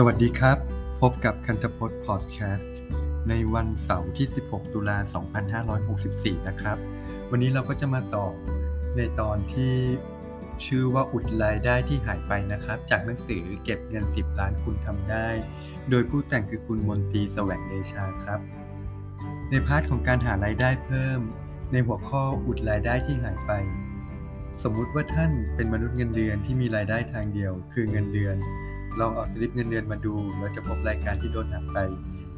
สวัสดีครับ พบกับคันธพจน์พอดแคสต์ในวันเสาร์ที่ 16 ตุลา 2564 นะครับ วันนี้เราก็จะมาต่อในตอนที่ชื่อว่าอุดรายได้ที่หายไปนะครับ จากหนังสือเก็บเงิน 10 ล้านคุณทำได้ โดยผู้แต่งคือคุณมนตรีแสวงเดชาครับ ในพาร์ทของการหารายได้เพิ่ม ในหัวข้ออุดรายได้ที่หายไป สมมุติว่าท่านเป็นมนุษย์เงินเดือนที่มีรายได้ทางเดียว คือเงินเดือน ลองเอาสลิปเงินเดือนมาดู เราจะพบรายการที่โดนหักไป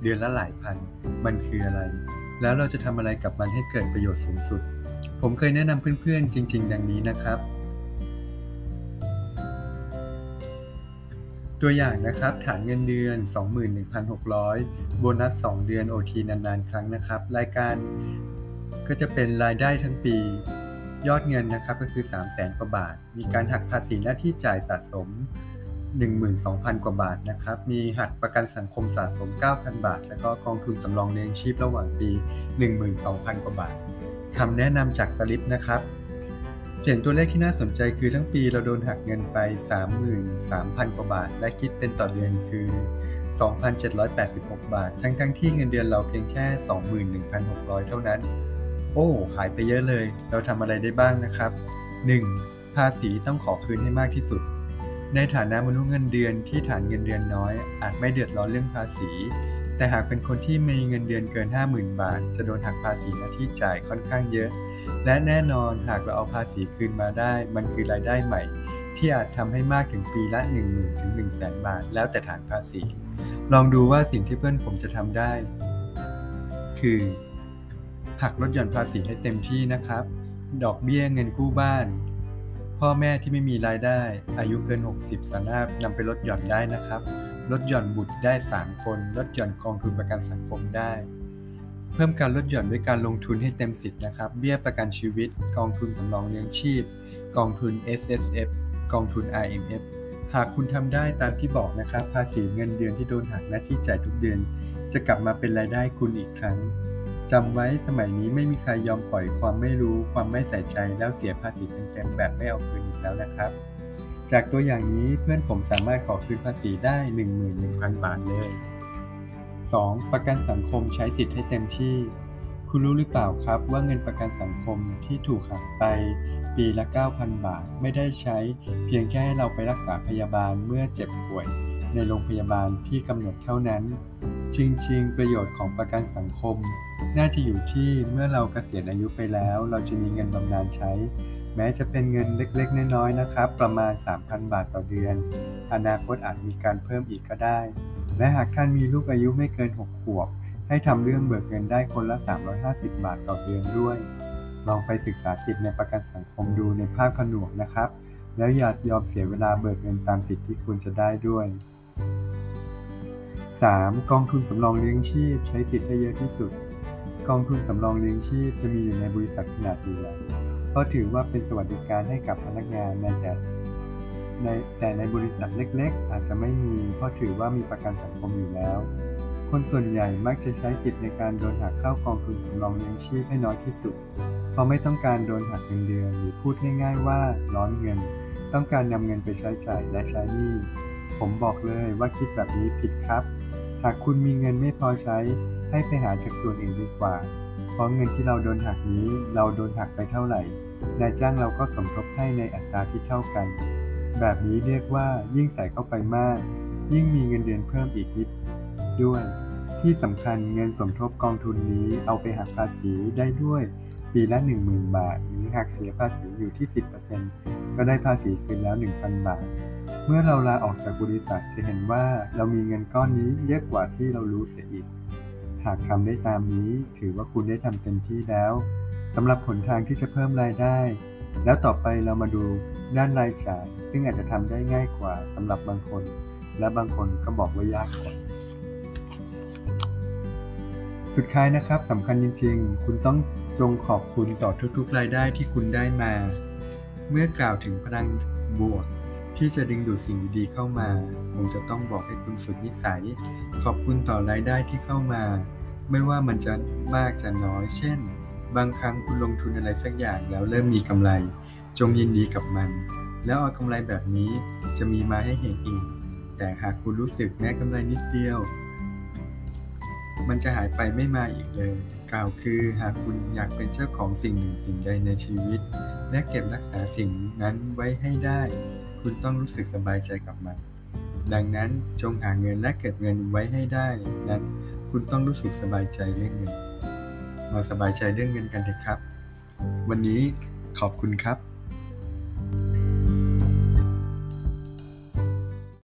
เดือนละหลายพัน มันคืออะไร แล้วเราจะทำอะไรกับมันให้เกิดประโยชน์สูงสุด ผมเคยแนะนำเพื่อนๆ จริง ๆ ดังนี้นะครับ ตัวอย่างนะครับ ฐานเงินเดือน 21,600 โบนัส 2 เดือน OT นาน ๆ ครั้งนะครับ รายการก็จะเป็นรายได้ทั้งปียอดเงินนะครับก็คือ 3 0 0แสนกว่าบาท มีการหักภาษีหน้าที่จ่ายสะสม 12,000 กว่าบาทนะครับ มีหักประกันสังคมสะสม 9,000 บาท แล้วก็กองทุนสำรองเลี้ยงชีพระหว่างปี 12,000 กว่าบาทคำแนะนำจากสลิปนะครับเสียงตัวเลขที่น่าสนใจคือทั้งปีเราโดนหักเงินไป 33,000 กว่าบาท และคิดเป็นต่อเดือนคือ 2,786 บาท ทั้งทั้งที่เงินเดือนเราเพียงแค่ 21,600 เท่านั้น โอ้หายไปเยอะเลย เราทำอะไรได้บ้างนะครับ 1. ภาษีต้องขอคืนให้มากที่สุด ในฐานะมนุษย์เงินเดือนที่ฐานเงินเดือนน้อย อาจไม่เดือดร้อนเรื่องภาษี แต่หากเป็นคนที่มีเงินเดือนเกิน 50,000 บาท จะโดนหักภาษีหน้าที่จ่ายค่อนข้างเยอะ และแน่นอนหากเราเอาภาษีคืนมาได้ มันคือรายได้ใหม่ ที่อาจทำให้มากถึงปีละ 1 0 0 0 0ถึง1 0 0 0 0 บาท แล้วแต่ฐานภาษี ลองดูว่าสิ่งที่เพื่อนผมจะทำได้ คือหักลดหย่อนภาษีให้เต็มที่นะครับ ดอกเบี้ยเงินกู้บ้าน พ่อแม่ที่ไม่มีรายได้ อายุเกิน 60 สามารถนำไปลดหย่อนได้นะครับ ลดหย่อนบุตรได้ 3 คน ลดหย่อนกองทุนประกันสังคมได้ เพิ่มการลดหย่อนด้วยการลงทุนให้เต็มสิทธิ์นะครับ เบี้ยประกันชีวิต กองทุนสำรองเลี้ยงชีพ กองทุน S S F กองทุน I M F หากคุณทำได้ตามที่บอกนะครับ ภาษีเงินเดือนที่โดนหักและที่จ่ายทุกเดือน จะกลับมาเป็นรายได้คุณอีกครั้ง จำไว้สมัยนี้ไม่มีใครยอมปล่อยความไม่รู้ความไม่ใส่ใจแล้วเสียภาษีเต็มๆแบบไม่เอาคืนอีกแล้วนะครับ จากตัวอย่างนี้เพื่อนผมสามารถขอคืนภาษีได้ 11,000 บาทเลย 2. ประกันสังคมใช้สิทธิ์ให้เต็มที่ คุณรู้หรือเปล่าครับว่าเงินประกันสังคมที่ถูกหักไปปีละ 9,000 บาทไม่ได้ใช้ เพียงแค่ให้เราไปรักษาพยาบาลเมื่อเจ็บป่วย ในโรงพยาบาลที่กำหนดเท่านั้น จริง ๆ ประโยชน์ของประกันสังคม น่าจะอยู่ที่เมื่อเรากเกษียณอายุไปแล้ว เราจะมีเงินบำนาญใช้ แม้จะเป็นเงินเล็กๆ น้อยๆนะครับ ประมาณ 3,000 บาทต่อเดือน อนาคตอาจมีการเพิ่มอีกก็ได้ และหากท่านมีลูกอายุไม่เกิน 6 ขวบ ให้ทำเรื่องเบิกเงินได้คนละ 350 บาทต่อเดือนด้วย ลองไปศึกษาสิทธิในประกันสังคมดูในภาคผนวกนะครับ แล้วอย่ายอมเสียเวลาเบิกเงินตามสิทธิที่คุณจะได้ด้วย 3. กองทุนสำรองเลี้ยงชีพ ใช้สิทธิ์ให้เยอะที่สุด กองทุนสำรองเลี้ยงชีพจะมีอยู่ในบริษัทขนาดใหญ่เพราะถือว่าเป็นสวัสดิการให้กับพนักงานในแต่ในแต่ในบริษัทเล็กๆ อาจจะไม่มี เพราะถือว่ามีประกันสังคมอยู่แล้ว คนส่วนใหญ่มักจะใช้สิทธิ์ในการโดนหักเข้ากองทุนสำรองเลี้ยงชีพให้น้อยที่สุด เพราะไม่ต้องการโดนหักเงินเดือนหรือพูดง่าย ๆ ว่าร้อนเงิน ต้องการนำเงินไปใช้จ่ายและใช้หนี้ ผมบอกเลยว่าคิดแบบนี้ผิดครับ หากคุณมีเงินไม่พอใช้ ให้ไปหาจากส่วนอื่นดีกว่า เพราะเงินที่เราโดนหักนี้ เราโดนหักไปเท่าไหร่ นายจ้างเราก็สมทบให้ในอัตราที่เท่ากัน แบบนี้เรียกว่ายิ่งใส่เข้าไปมาก ยิ่งมีเงินเดือนเพิ่มอีกนิด ด้วย ที่สำคัญเงินสมทบกองทุนนี้เอาไปหักภาษีได้ด้วย ปีละ 10,000 บาทหรือหักเสียภาษีอยู่ที่ 10%ก็ได้ภาษีคืนแล้ว 1,000 บาท มื่อเราลาออกจากบริษัทจะเห็นว่าเรามีเงินก้อนนี้เยอะกว่าที่เรารู้เสียอีก หากทำได้ตามนี้ ถือว่าคุณได้ทำเต็มที่แล้วสำหรับผลทางที่จะเพิ่มรายได้ แล้วต่อไปเรามาดูด้านรายจ่าย ซึ่งอาจจะทำได้ง่ายกว่าสำหรับบางคน และบางคนก็บอกว่ายากกว่าสุดท้ายนะครับสำคัญจริงๆ คุณต้องจงขอบคุณต่อทุกๆ รายได้ที่คุณได้มา เมื่อกล่าวถึงพลังบวก ที่จะดึงดูดสิ่งดีๆเข้ามา คงจะต้องบอกให้คุณฝึกนิสัย ขอบคุณต่อรายได้ที่เข้ามา ไม่ว่ามันจะมากจะน้อย เช่น บางครั้งคุณลงทุนอะไรสักอย่างแล้วเริ่มมีกำไร จงยินดีกับมัน แล้วเอากำไรแบบนี้จะมีมาให้เห็นอีก แต่หากคุณรู้สึกแม้กำไรนิดเดียว มันจะหายไปไม่มาอีกเลย กล่าวคือหากคุณอยากเป็นเจ้าของสิ่งหนึ่งสิ่งใดในชีวิต และเก็บรักษาสิ่งนั้นไว้ให้ได้ คุณต้องรู้สึกสบายใจกับมัน ดังนั้นจงหาเงินและเก็บเงินไว้ให้ได้ นั้นคุณต้องรู้สึกสบายใจเรื่องเงิน มาสบายใจเรื่องเงินกันเถอะครับ วันนี้ขอบคุณครับ